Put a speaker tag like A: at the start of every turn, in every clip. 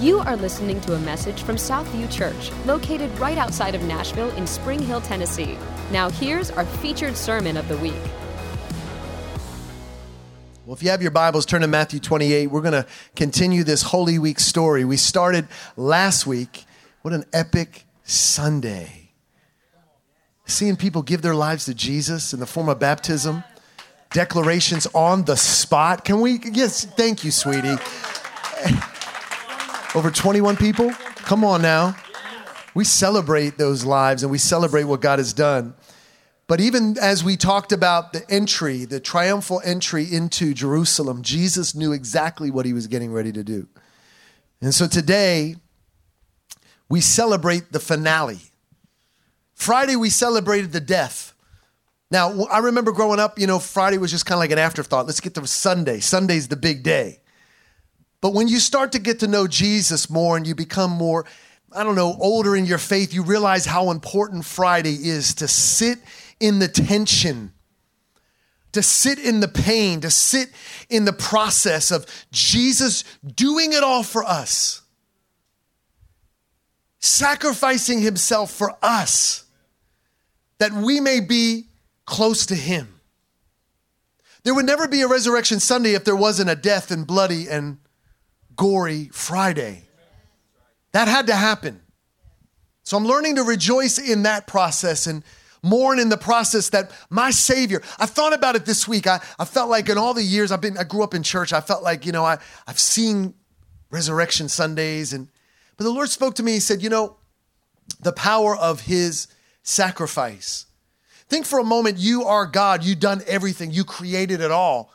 A: You are listening to a message from Southview Church, located right outside of Nashville in Spring Hill, Tennessee. Now, here's our featured sermon of the week.
B: Well, if you have your Bibles, turn to Matthew 28. We're going to continue this Holy Week story. We started last week. What an epic Sunday. Seeing people give their lives to Jesus in the form of baptism, declarations on the spot. Can we? Yes, thank you, sweetie. Over 21 people? Come on now. We celebrate those lives and we celebrate what God has done. But even as we talked about the entry, the triumphal entry into Jerusalem, Jesus knew exactly what he was getting ready to do. And so today, we celebrate the finale. Friday, we celebrated the death. Now, I remember growing up, you know, Friday was just kind of like an afterthought. Let's get to Sunday. Sunday's the big day. But when you start to get to know Jesus more and you become more, I don't know, older in your faith, you realize how important Friday is to sit in the tension, to sit in the pain, to sit in the process of Jesus doing it all for us, sacrificing himself for us, that we may be close to him. There would never be a resurrection Sunday if there wasn't a death and bloody and gory Friday. That had to happen. So I'm learning to rejoice in that process and mourn in the process that my Savior, I thought about it this week. I, I felt like in all the years I've been, I grew up in church, I felt like, you know, I, I've seen resurrection Sundays and, but the Lord spoke to me, He said, you know, the power of His sacrifice. Think for a moment, you are God, you've done everything, you created it all.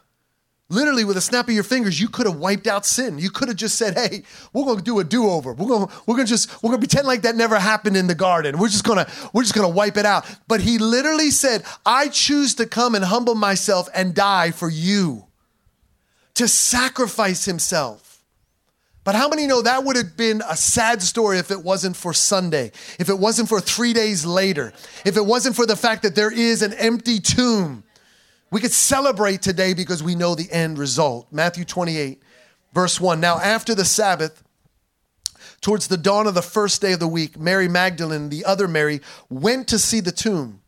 B: Literally, with a snap of your fingers, you could have wiped out sin. You could have just said, "Hey, we're to do a do-over. We're going, we're to just, we're to pretend like that never happened in the garden. We're just to, we're just to wipe it out." But he literally said, "I choose to come and humble myself and die for you, to sacrifice himself." But how many know that would have been a sad story if it wasn't for Sunday, if it wasn't for three days later, if it wasn't for the fact that there is an empty tomb? We could celebrate today because we know the end result. Matthew 28, verse 1. Now, after the Sabbath, towards the dawn of the first day of the week, Mary Magdalene, the other Mary, went to see the tomb.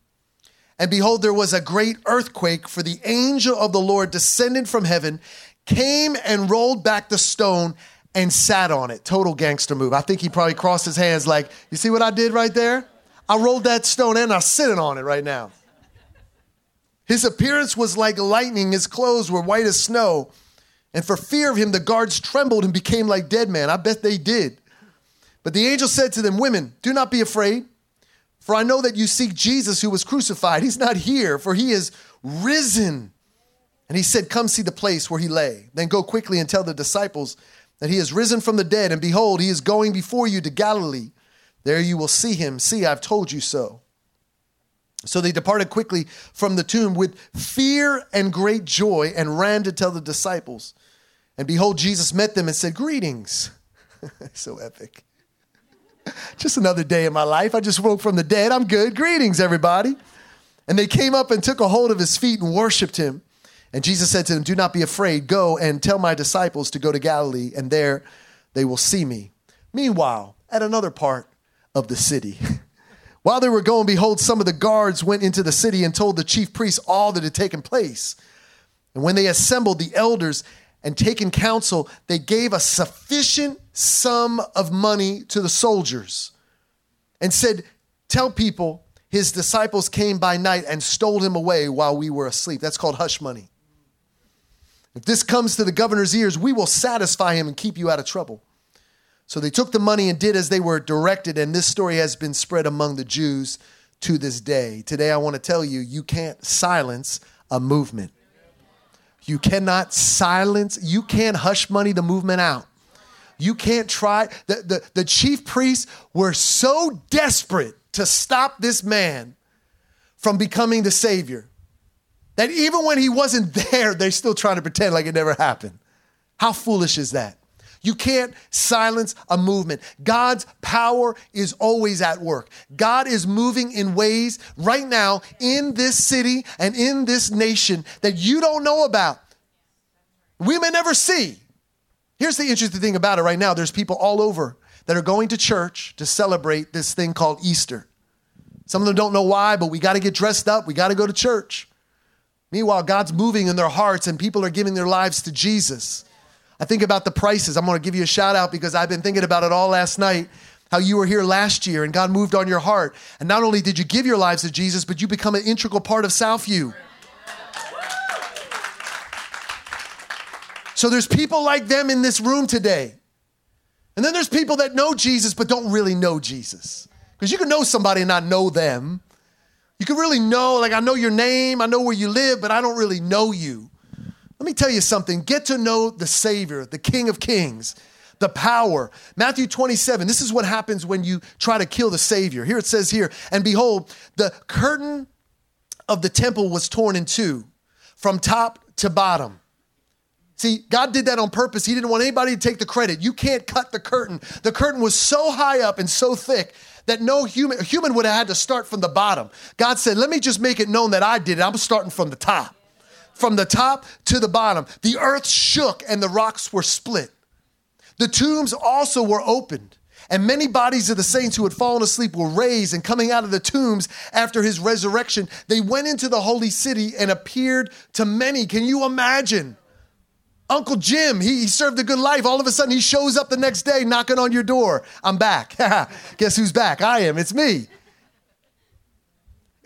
B: And behold, there was a great earthquake, for the angel of the Lord descended from heaven, came and rolled back the stone and sat on it. Total gangster move. I think he probably crossed his hands like, You see what I did right there? I rolled that stone and I'm sitting on it right now. His appearance was like lightning, his clothes were white as snow. And for fear of him, the guards trembled and became like dead men. I bet they did. But the angel said to them, Women, do not be afraid, for I know that you seek Jesus who was crucified. He's not here, for he is risen. And he said, Come see the place where he lay. Then go quickly and tell the disciples that he is risen from the dead, and behold, he is going before you to Galilee. There you will see him. See, I've told you so. So they departed quickly from the tomb with fear and great joy and ran to tell the disciples. And behold, Jesus met them and said, Greetings. so epic. just another day in my life. I just woke from the dead. I'm good. Greetings, everybody. And they came up and took a hold of his feet and worshiped him. And Jesus said to them, Do not be afraid. Go and tell my disciples to go to Galilee, and there they will see me. Meanwhile, at another part of the city, While they were going, behold, some of the guards went into the city and told the chief priests all that had taken place. And when they assembled the elders and taken counsel, they gave a sufficient sum of money to the soldiers and said, Tell people his disciples came by night and stole him away while we were asleep. That's called hush money. If this comes to the governor's ears, we will satisfy him and keep you out of trouble. So they took the money and did as they were directed, and this story has been spread among the Jews to this day. Today, I want to tell you, you can't silence a movement. You cannot silence, you can't hush money the movement out. You can't try. The, the, the chief priests were so desperate to stop this man from becoming the Savior that even when he wasn't there, they're still trying to pretend like it never happened. How foolish is that? You can't silence a movement. God's power is always at work. God is moving in ways right now in this city and in this nation that you don't know about. We may never see. Here's the interesting thing about it right now there's people all over that are going to church to celebrate this thing called Easter. Some of them don't know why, but we got to get dressed up. We got to go to church. Meanwhile, God's moving in their hearts and people are giving their lives to Jesus. I think about the prices. I'm going to give you a shout out because I've been thinking about it all last night. How you were here last year and God moved on your heart. And not only did you give your lives to Jesus, but you become an integral part of Southview. So there's people like them in this room today. And then there's people that know Jesus but don't really know Jesus. Because you can know somebody and not know them. You can really know, like, I know your name, I know where you live, but I don't really know you. Let me tell you something get to know the Savior, the King of Kings, the power. Matthew 27, this is what happens when you try to kill the Savior. Here it says here, and behold, the curtain of the temple was torn in two from top to bottom. See, God did that on purpose. He didn't want anybody to take the credit. You can't cut the curtain. The curtain was so high up and so thick that no human human would have had to start from the bottom. God said, "Let me just make it known that I did it. I'm starting from the top." From the top to the bottom. The earth shook and the rocks were split. The tombs also were opened. And many bodies of the saints who had fallen asleep were raised, and coming out of the tombs after his resurrection, they went into the holy city and appeared to many. Can you imagine? Uncle Jim, he, he, served a good life. All of a sudden, he shows up the next day knocking on your door. I'm back. Guess who's back? I am. It's me.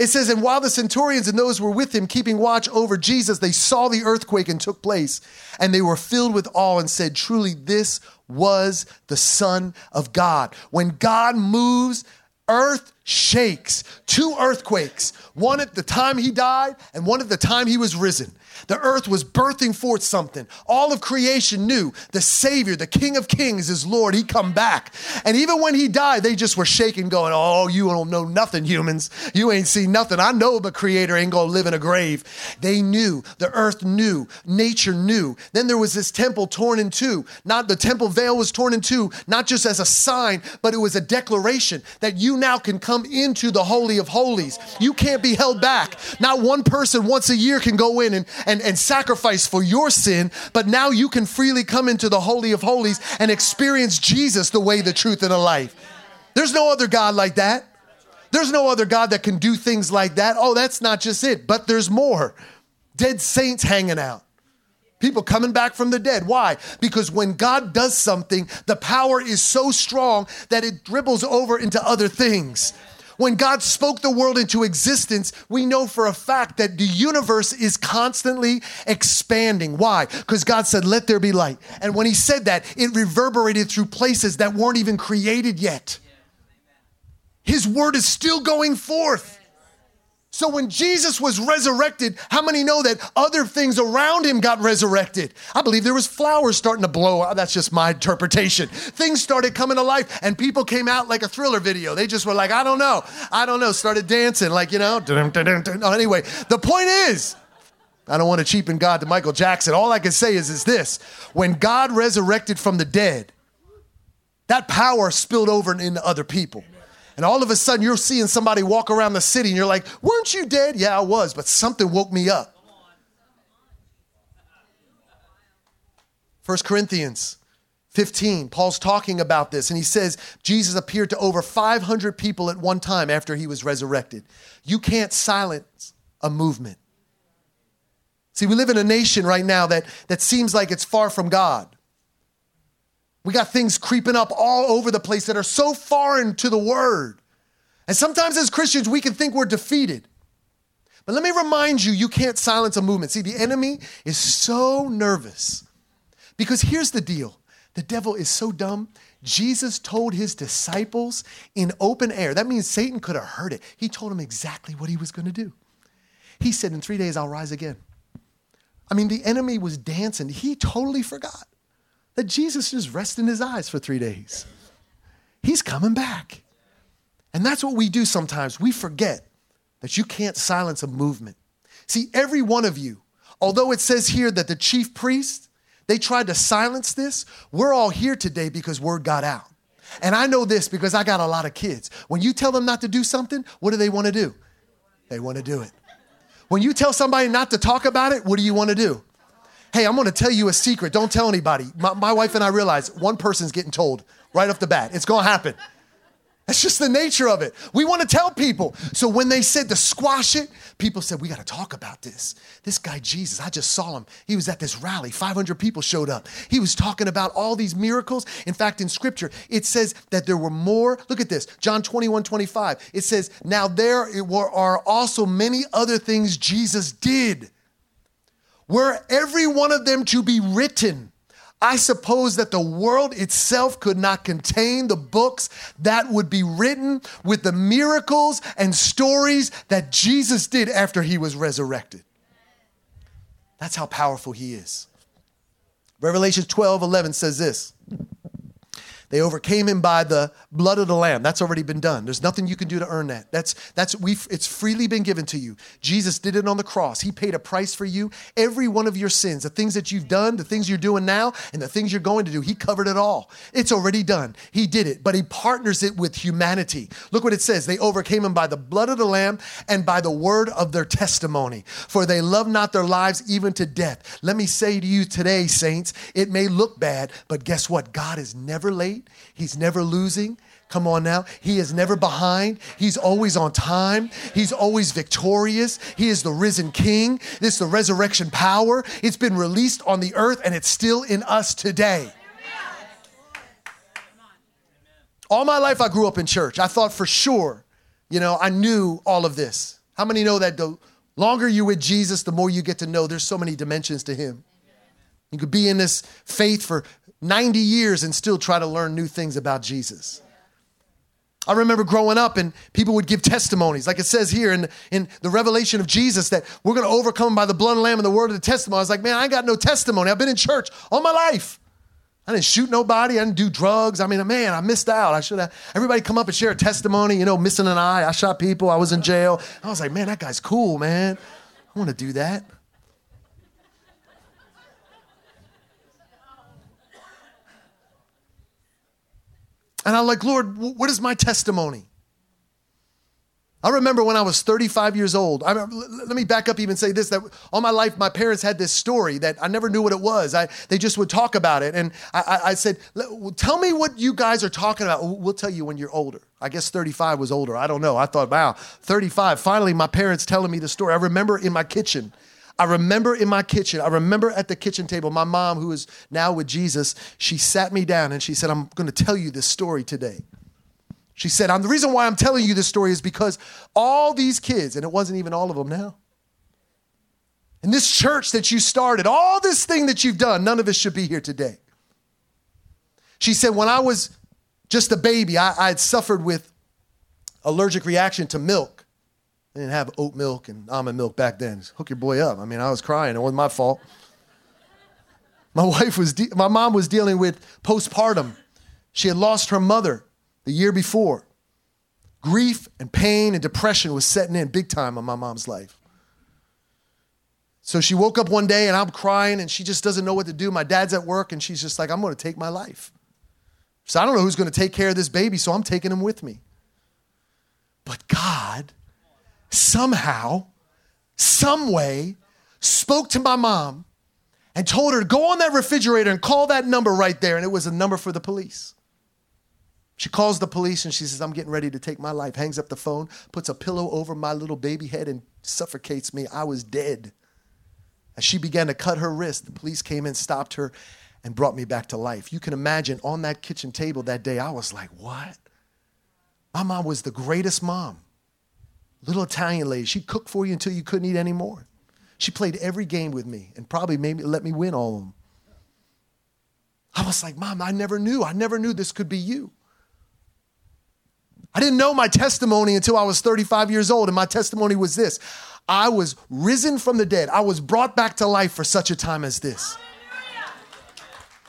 B: It says, And while the centurions and those were with him keeping watch over Jesus, they saw the earthquake and took place. And they were filled with awe and said, Truly, this was the Son of God. When God moves, earth shakes. Two earthquakes, one at the time he died and one at the time he was risen. The earth was birthing forth something. All of creation knew the Savior, the King of Kings, is Lord. He come back. And even when he died, they just were shaking, going, Oh, you don't know nothing, humans. You ain't seen nothing. I know the Creator ain't gonna live in a grave. They knew, the earth knew, nature knew. Then there was this temple torn in two. Not the temple veil was torn in two, not just as a sign, but it was a declaration that you now can come into the Holy of Holies. You can't be held back. Not one person once a year can go in and, and, and sacrifice for your sin, but now you can freely come into the Holy of Holies and experience Jesus, the way, the truth, and the life. There's no other God like that. There's no other God that can do things like that. Oh, that's not just it, but there's more. Dead saints hanging out. People coming back from the dead. Why? Because when God does something, the power is so strong that it dribbles over into other things. When God spoke the world into existence, we know for a fact that the universe is constantly expanding. Why? Because God said, Let there be light. And when He said that, it reverberated through places that weren't even created yet. His word is still going forth. So when Jesus was resurrected, how many know that other things around him got resurrected? I believe there was flowers starting to blow. That's just my interpretation. Things started coming to life and people came out like a thriller video. They just were like, I don't know. I don't know. Started dancing like, you know. Anyway, the point is, I don't want to cheapen God to Michael Jackson. All I can say is, is this. When God resurrected from the dead, that power spilled over into other people. And all of a sudden, you're seeing somebody walk around the city and you're like, Weren't you dead? Yeah, I was, but something woke me up. 1 Corinthians 15, Paul's talking about this, and he says Jesus appeared to over 500 people at one time after he was resurrected. You can't silence a movement. See, we live in a nation right now that, that seems like it's far from God. We got things creeping up all over the place that are so foreign to the word. And sometimes as Christians, we can think we're defeated. But let me remind you, you can't silence a movement. See, the enemy is so nervous because here's the deal the devil is so dumb. Jesus told his disciples in open air, that means Satan could have heard it. He told them exactly what he was going to do. He said, In three days, I'll rise again. I mean, the enemy was dancing. He totally forgot that Jesus just rested his eyes for three days. He's coming back. And that's what we do sometimes. We forget that you can't silence a movement. See, every one of you, although it says here that the chief priest, they tried to silence this, we're all here today because word got out. And I know this because I got a lot of kids. When you tell them not to do something, what do they want to do? They want to do it. When you tell somebody not to talk about it, what do you want to do? Hey, I'm gonna tell you a secret. Don't tell anybody. My, my wife and I realize one person's getting told right off the bat. It's gonna happen. That's just the nature of it. We want to tell people. So when they said to squash it, people said, We got to talk about this. This guy, Jesus, I just saw him. He was at this rally. 500 people showed up. He was talking about all these miracles. In fact, in scripture, it says that there were more. Look at this John 21 25. It says, Now there are also many other things Jesus did. Were every one of them to be written, I suppose that the world itself could not contain the books that would be written with the miracles and stories that Jesus did after he was resurrected. That's how powerful he is. Revelation 12 11 says this they overcame him by the blood of the lamb. That's already been done. There's nothing you can do to earn that. That's that's we it's freely been given to you. Jesus did it on the cross. He paid a price for you. Every one of your sins, the things that you've done, the things you're doing now, and the things you're going to do, he covered it all. It's already done. He did it, but he partners it with humanity. Look what it says. They overcame him by the blood of the lamb and by the word of their testimony. For they love not their lives even to death. Let me say to you today, saints, it may look bad, but guess what? God is never late. He's never losing. Come on now. He is never behind. He's always on time. He's always victorious. He is the risen king. This is the resurrection power. It's been released on the earth and it's still in us today. All my life, I grew up in church. I thought for sure, you know, I knew all of this. How many know that the longer you're with Jesus, the more you get to know there's so many dimensions to him? You could be in this faith for 90 years and still try to learn new things about Jesus. I remember growing up and people would give testimonies, like it says here in, in the revelation of Jesus, that we're going to overcome by the blood and lamb and the word of the testimony. I was like, man, I got no testimony. I've been in church all my life. I didn't shoot nobody. I didn't do drugs. I mean, man, I missed out. I should have. Everybody come up and share a testimony, you know, missing an eye. I shot people. I was in jail. I was like, man, that guy's cool, man. I want to do that. And I'm like, Lord, what is my testimony? I remember when I was 35 years old. I, let me back up even say this that all my life, my parents had this story that I never knew what it was. I, they just would talk about it. And I, I said, Tell me what you guys are talking about. We'll tell you when you're older. I guess 35 was older. I don't know. I thought, wow, 35. Finally, my parents telling me the story. I remember in my kitchen, I remember in my kitchen, I remember at the kitchen table, my mom, who is now with Jesus, she sat me down and she said, I'm going to tell you this story today. She said, The reason why I'm telling you this story is because all these kids, and it wasn't even all of them now, in this church that you started, all this thing that you've done, none of us should be here today. She said, When I was just a baby, I, I had suffered with allergic reaction to milk. They didn't have oat milk and almond milk back then. Just hook your boy up. I mean, I was crying. It wasn't my fault. My wife was, de- my mom was dealing with postpartum. She had lost her mother the year before. Grief and pain and depression was setting in big time on my mom's life. So she woke up one day and I'm crying and she just doesn't know what to do. My dad's at work and she's just like, I'm going to take my life. So I don't know who's going to take care of this baby, so I'm taking him with me. But God somehow, some way, spoke to my mom and told her to go on that refrigerator and call that number right there. And it was a number for the police. She calls the police and she says, I'm getting ready to take my life. Hangs up the phone, puts a pillow over my little baby head, and suffocates me. I was dead. As she began to cut her wrist, the police came in, stopped her, and brought me back to life. You can imagine on that kitchen table that day, I was like, what? My mom was the greatest mom. Little Italian lady. She cooked for you until you couldn't eat anymore. She played every game with me and probably made me, let me win all of them. I was like, Mom, I never knew. I never knew this could be you. I didn't know my testimony until I was 35 years old, and my testimony was this I was risen from the dead, I was brought back to life for such a time as this.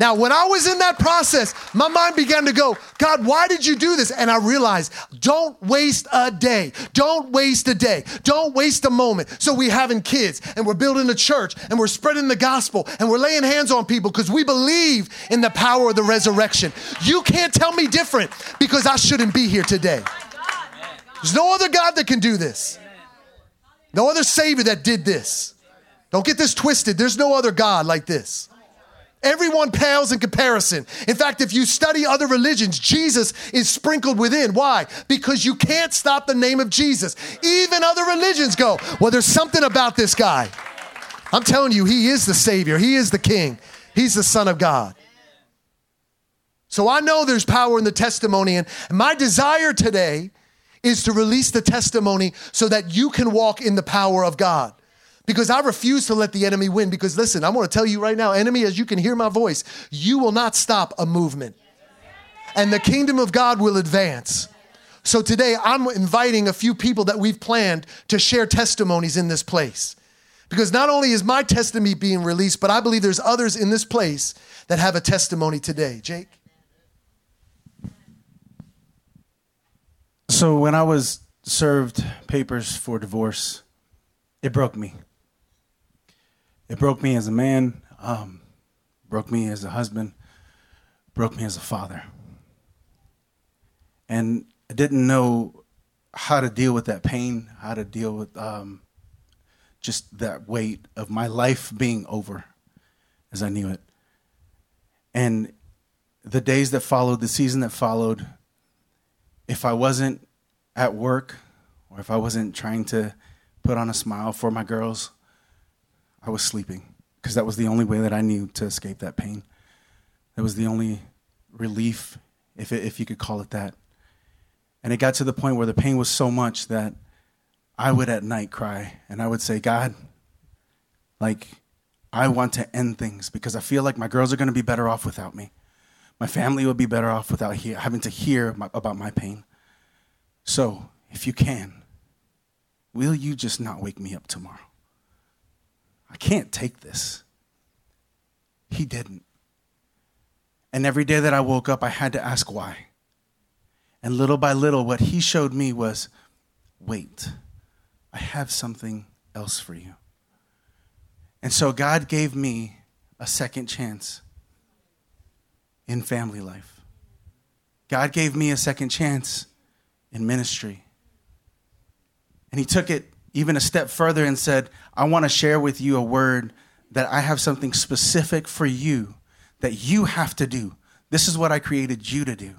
B: Now, when I was in that process, my mind began to go, God, why did you do this? And I realized, don't waste a day. Don't waste a day. Don't waste a moment. So we're having kids and we're building a church and we're spreading the gospel and we're laying hands on people because we believe in the power of the resurrection. You can't tell me different because I shouldn't be here today. There's no other God that can do this. No other Savior that did this. Don't get this twisted. There's no other God like this. Everyone pales in comparison. In fact, if you study other religions, Jesus is sprinkled within. Why? Because you can't stop the name of Jesus. Even other religions go, well, there's something about this guy. I'm telling you, he is the Savior, he is the King, he's the Son of God. So I know there's power in the testimony, and my desire today is to release the testimony so that you can walk in the power of God because I refuse to let the enemy win. Because listen, I'm going to tell you right now, enemy, as you can hear my voice, you will not stop a movement, and the kingdom of God will advance. So today, I'm inviting a few people that we've planned to share testimonies in this place. Because not only is my testimony being released, but I believe there's others in this place that have a testimony today. Jake?
C: So when I was served papers for divorce, it broke me. It broke me as a man, um, broke me as a husband, broke me as a father. And I didn't know how to deal with that pain, how to deal with um, just that weight of my life being over as I knew it. And the days that followed, the season that followed, if I wasn't at work or if I wasn't trying to put on a smile for my girls, I was sleeping because that was the only way that I knew to escape that pain. That was the only relief, if, it, if you could call it that. And it got to the point where the pain was so much that I would at night cry and I would say, God, like, I want to end things because I feel like my girls are going to be better off without me. My family would be better off without he- having to hear my, about my pain. So, if you can, will you just not wake me up tomorrow? I can't take this. He didn't. And every day that I woke up, I had to ask why. And little by little, what he showed me was wait, I have something else for you. And so God gave me a second chance in family life. God gave me a second chance in ministry. And he took it even a step further and said, I want to share with you a word that I have something specific for you that you have to do. This is what I created you to do.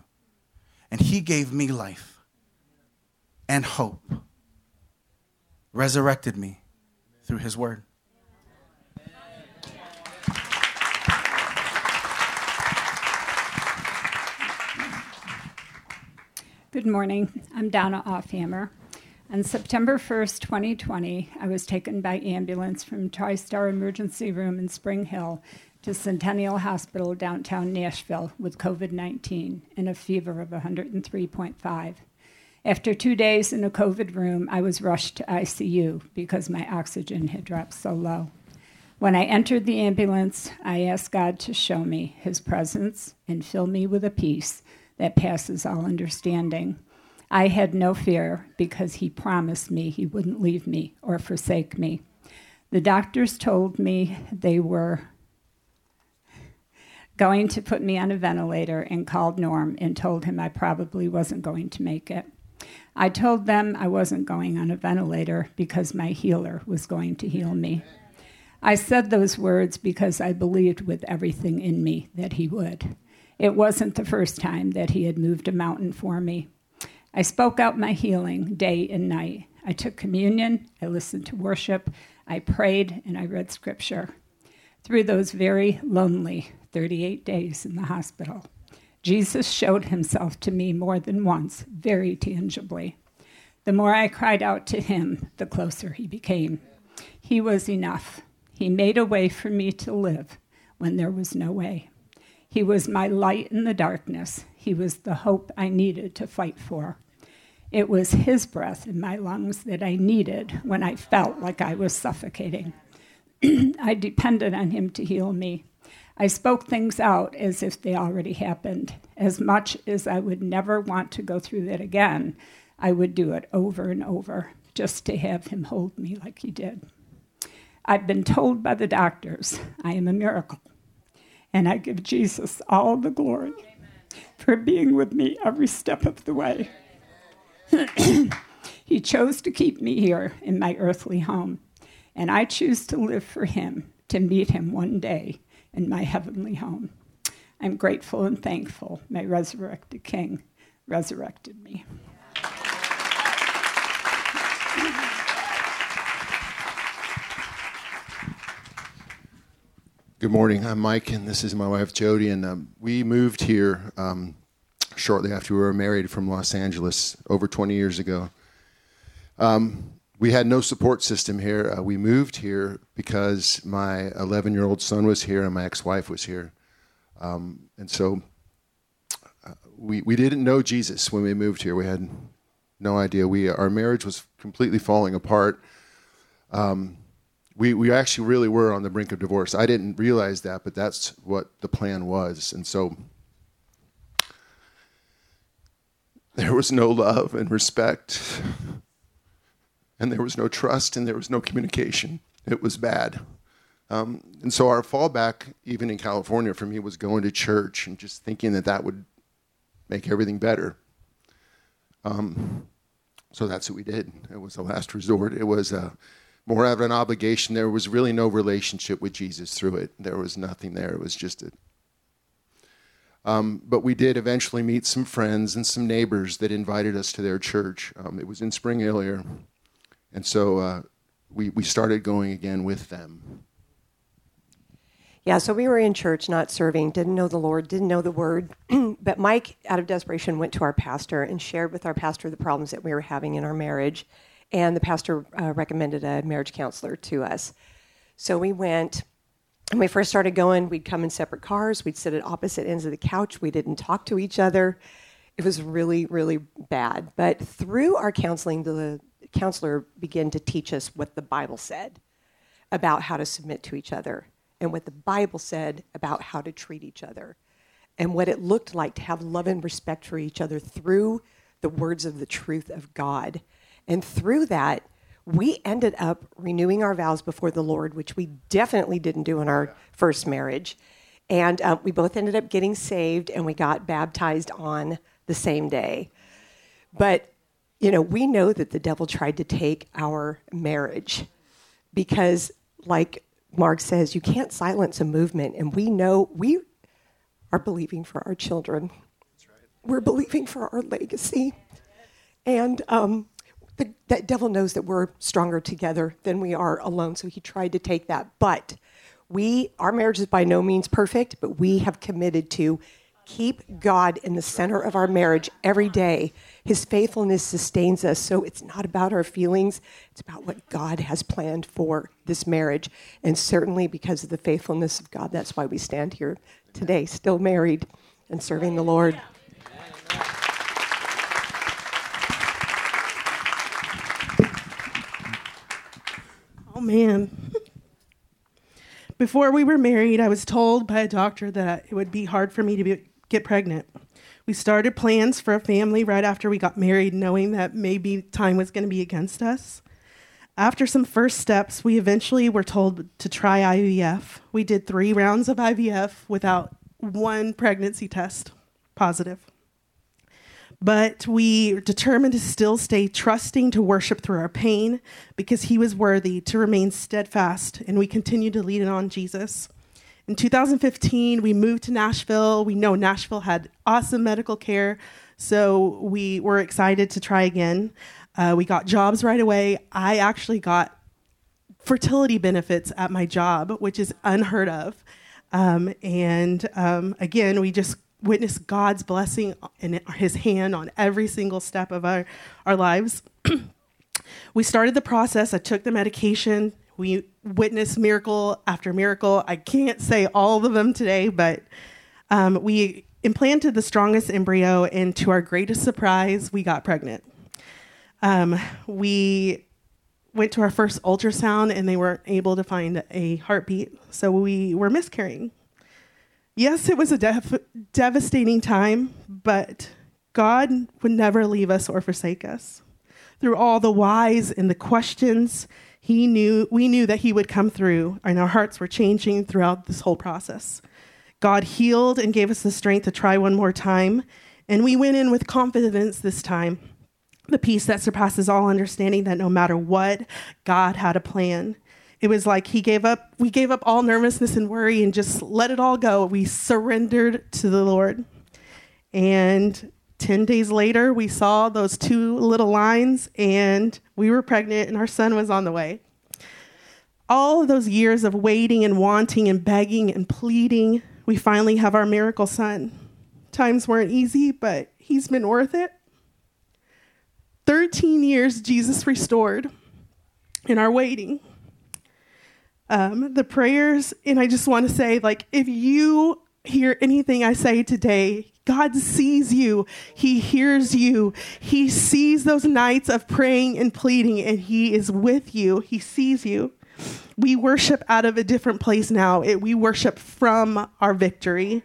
C: And he gave me life and hope, resurrected me through his word.
D: Good morning. I'm Donna Offhammer. On September 1st, 2020, I was taken by ambulance from TriStar Emergency Room in Spring Hill to Centennial Hospital downtown Nashville with COVID 19 and a fever of 103.5. After two days in a COVID room, I was rushed to ICU because my oxygen had dropped so low. When I entered the ambulance, I asked God to show me his presence and fill me with a peace that passes all understanding. I had no fear because he promised me he wouldn't leave me or forsake me. The doctors told me they were going to put me on a ventilator and called Norm and told him I probably wasn't going to make it. I told them I wasn't going on a ventilator because my healer was going to heal me. I said those words because I believed with everything in me that he would. It wasn't the first time that he had moved a mountain for me. I spoke out my healing day and night. I took communion, I listened to worship, I prayed, and I read scripture. Through those very lonely 38 days in the hospital, Jesus showed himself to me more than once, very tangibly. The more I cried out to him, the closer he became. He was enough. He made a way for me to live when there was no way. He was my light in the darkness. He was the hope I needed to fight for. It was his breath in my lungs that I needed when I felt like I was suffocating. I depended on him to heal me. I spoke things out as if they already happened. As much as I would never want to go through that again, I would do it over and over just to have him hold me like he did. I've been told by the doctors I am a miracle, and I give Jesus all the glory for being with me every step of the way. he chose to keep me here in my earthly home. And I choose to live for Him, to meet Him one day in my heavenly home. I'm grateful and thankful my resurrected King resurrected me.
E: Good morning. I'm Mike, and this is my wife Jody. And um, we moved here um, shortly after we were married from Los Angeles over 20 years ago. Um, we had no support system here. Uh, we moved here because my 11 year old son was here and my ex wife was here. Um, and so uh, we, we didn't know Jesus when we moved here. We had no idea. We, our marriage was completely falling apart. Um, we, we actually really were on the brink of divorce. I didn't realize that, but that's what the plan was. And so there was no love and respect, and there was no trust, and there was no communication. It was bad. Um, and so our fallback, even in California, for me, was going to church and just thinking that that would make everything better. Um, so that's what we did. It was a last resort. It was a more of an obligation. There was really no relationship with Jesus through it. There was nothing there. It was just a. Um, but we did eventually meet some friends and some neighbors that invited us to their church. Um, it was in Spring here. And so uh, we, we started going again with them.
F: Yeah, so we were in church, not serving, didn't know the Lord, didn't know the word. but Mike, out of desperation, went to our pastor and shared with our pastor the problems that we were having in our marriage and the pastor uh, recommended a marriage counselor to us. So we went. When we first started going, we'd come in separate cars. We'd sit at opposite ends of the couch. We didn't talk to each other. It was really, really bad. But through our counseling, the counselor began to teach us what the Bible said about how to submit to each other and what the Bible said about how to treat each other and what it looked like to have love and respect for each other through the words of the truth of God and through that, we ended up renewing our vows before the Lord, which we definitely didn't do in our first marriage. And uh, we both ended up getting saved and we got baptized on the same day. But, you know, we know that the devil tried to take our marriage because, like Mark says, you can't silence a movement. And we know we are believing for our children, right. we're believing for our legacy. And, um, the, that devil knows that we're stronger together than we are alone, so he tried to take that. But we, our marriage is by no means perfect, but we have committed to keep God in the center of our marriage every day. His faithfulness sustains us, so it's not about our feelings, it's about what God has planned for this marriage. And certainly because of the faithfulness of God, that's why we stand here today, still married and serving the Lord.
G: Oh, man. Before we were married, I was told by a doctor that it would be hard for me to be, get pregnant. We started plans for a family right after we got married, knowing that maybe time was going to be against us. After some first steps, we eventually were told to try IVF. We did three rounds of IVF without one pregnancy test positive. But we determined to still stay trusting to worship through our pain because he was worthy to remain steadfast, and we continue to lead on Jesus. In 2015, we moved to Nashville. We know Nashville had awesome medical care, so we were excited to try again. Uh, we got jobs right away. I actually got fertility benefits at my job, which is unheard of. Um, and um, again, we just witness God's blessing and his hand on every single step of our, our lives. we started the process. I took the medication. We witnessed miracle after miracle. I can't say all of them today, but um, we implanted the strongest embryo, and to our greatest surprise, we got pregnant. Um, we went to our first ultrasound, and they weren't able to find a heartbeat, so we were miscarrying. Yes, it was a def- devastating time, but God would never leave us or forsake us. Through all the whys and the questions, he knew we knew that he would come through, and our hearts were changing throughout this whole process. God healed and gave us the strength to try one more time, and we went in with confidence this time. The peace that surpasses all understanding that no matter what, God had a plan. It was like he gave up, we gave up all nervousness and worry and just let it all go. We surrendered to the Lord. And 10 days later, we saw those two little lines and we were pregnant and our son was on the way. All of those years of waiting and wanting and begging and pleading, we finally have our miracle son. Times weren't easy, but he's been worth it. 13 years Jesus restored in our waiting. Um, the prayers, and I just want to say, like, if you hear anything I say today, God sees you. He hears you. He sees those nights of praying and pleading, and He is with you. He sees you. We worship out of a different place now. It, we worship from our victory.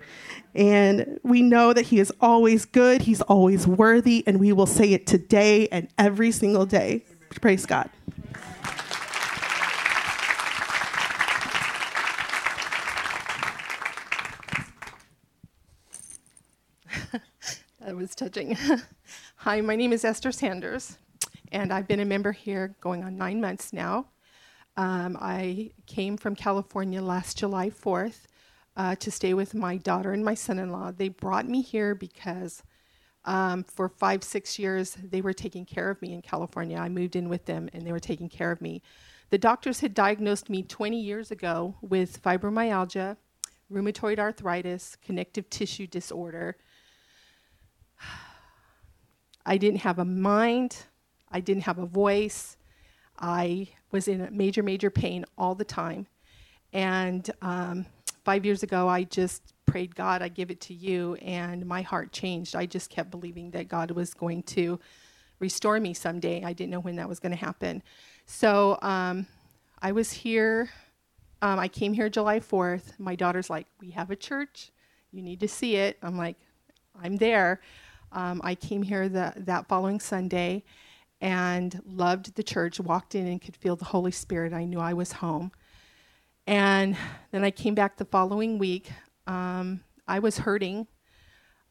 G: And we know that He is always good, He's always worthy, and we will say it today and every single day. Praise God.
H: That was touching. Hi, my name is Esther Sanders, and I've been a member here going on nine months now. Um, I came from California last July 4th uh, to stay with my daughter and my son in law. They brought me here because um, for five, six years they were taking care of me in California. I moved in with them and they were taking care of me. The doctors had diagnosed me 20 years ago with fibromyalgia, rheumatoid arthritis, connective tissue disorder. I didn't have a mind, I didn't have a voice. I was in major, major pain all the time. And um, five years ago, I just prayed, God, I give it to you. And my heart changed. I just kept believing that God was going to restore me someday. I didn't know when that was going to happen. So um, I was here. Um, I came here July 4th. My daughter's like, We have a church. You need to see it. I'm like, I'm there. Um, I came here the, that following Sunday and loved the church, walked in and could feel the Holy Spirit. I knew I was home. And then I came back the following week. Um, I was hurting.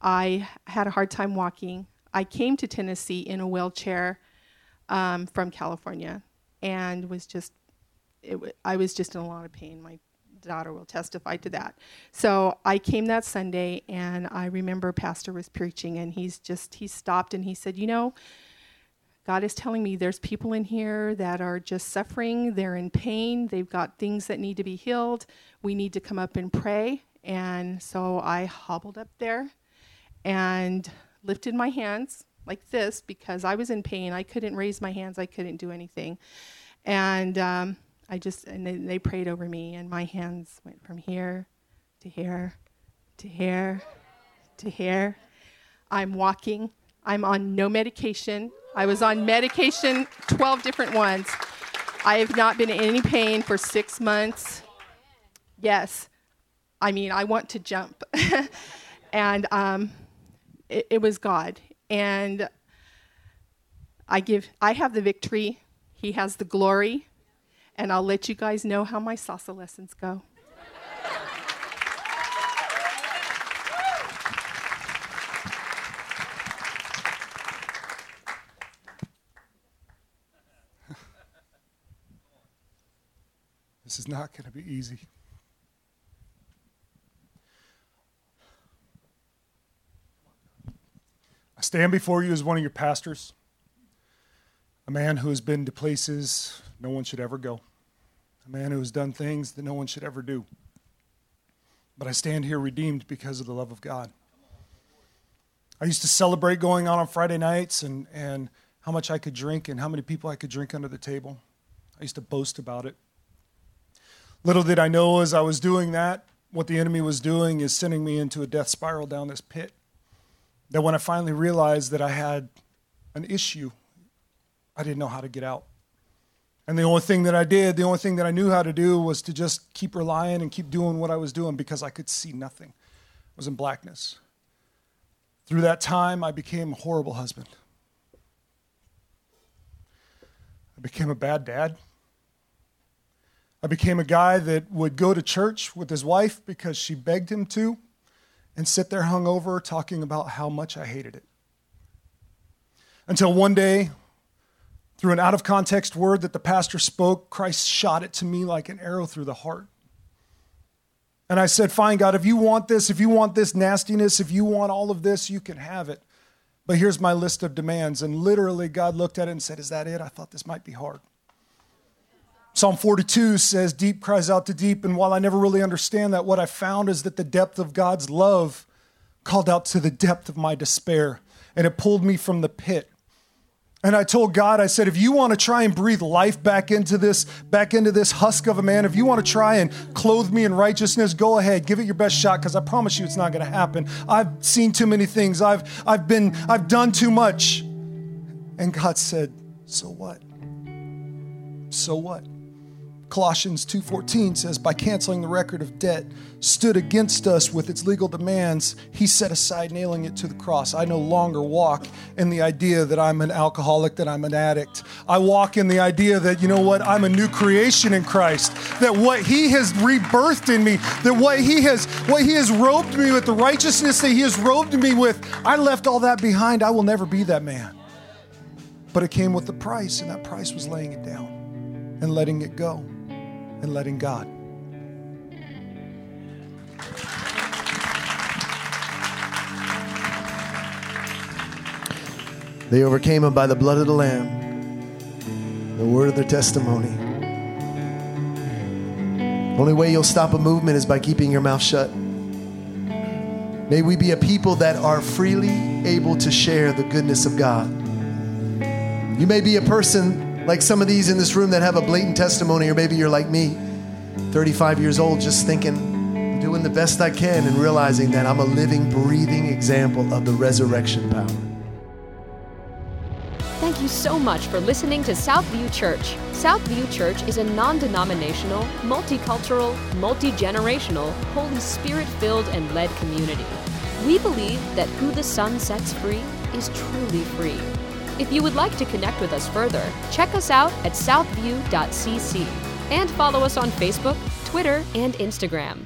H: I had a hard time walking. I came to Tennessee in a wheelchair um, from California and was just—I was just in a lot of pain. My daughter will testify to that. So I came that Sunday and I remember Pastor was preaching and he's just, he stopped and he said, You know, God is telling me there's people in here that are just suffering, they're in pain, they've got things that need to be healed. We need to come up and pray. And so I hobbled up there and lifted my hands like this because I was in pain. I couldn't raise my hands, I couldn't do anything. And um, I just, and they, they prayed over me, and my hands went from here to here to here to here. I'm walking. I'm on no medication. I was on medication, 12 different ones. I have not been in any pain for six months. Yes. I mean, I want to jump. and um, it, it was God. And I give, I have the victory. He has the glory. And I'll let you guys know how my salsa lessons go.
I: This is not going to be easy. I stand before you as one of your pastors, a man who has been to places no one should ever go, a man who has done things that no one should ever do. But I stand here redeemed because of the love of God. I used to celebrate going out on Friday nights and, and how much I could drink and how many people I could drink under the table. I used to boast about it. Little did I know as I was doing that, what the enemy was doing is sending me into a death spiral down this pit. That when I finally realized that I had an issue, I didn't know how to get out. And the only thing that I did, the only thing that I knew how to do was to just keep relying and keep doing what I was doing because I could see nothing. I was in blackness. Through that time, I became a horrible husband. I became a bad dad. I became a guy that would go to church with his wife because she begged him to and sit there hungover talking about how much I hated it. Until one day, Through an out of context word that the pastor spoke, Christ shot it to me like an arrow through the heart. And I said, Fine, God, if you want this, if you want this nastiness, if you want all of this, you can have it. But here's my list of demands. And literally, God looked at it and said, Is that it? I thought this might be hard. Psalm 42 says, Deep cries out to deep. And while I never really understand that, what I found is that the depth of God's love called out to the depth of my despair. And it pulled me from the pit. And I told God, I said, if you want to try and breathe life back into this, back into this husk of a man, if you want to try and clothe me in righteousness, go ahead, give it your best shot, because I promise you it's not going to happen. I've seen too many things. I've I've been, I've done too much. And God said, So what? So what? Colossians 2:14 says by canceling the record of debt stood against us with its legal demands he set aside nailing it to the cross. I no longer walk in the idea that I'm an alcoholic that I'm an addict. I walk in the idea that you know what I'm a new creation in Christ that what he has rebirthed in me that what he has what he has robed me with the righteousness that he has robed me with I left all that behind. I will never be that man. But it came with the price and that price was laying it down and letting it go and letting God.
B: They overcame him by the blood of the Lamb, the word of their testimony. Only way you'll stop a movement is by keeping your mouth shut. May we be a people that are freely able to share the goodness of God. You may be a person like some of these in this room that have a blatant testimony, or maybe you're like me, 35 years old, just thinking, doing the best I can, and realizing that I'm a living, breathing example of the resurrection power.
A: Thank you so much for listening to Southview Church. Southview Church is a non denominational, multicultural, multi generational, Holy Spirit filled and led community. We believe that who the Son sets free is truly free. If you would like to connect with us further, check us out at southview.cc and follow us on Facebook, Twitter, and Instagram.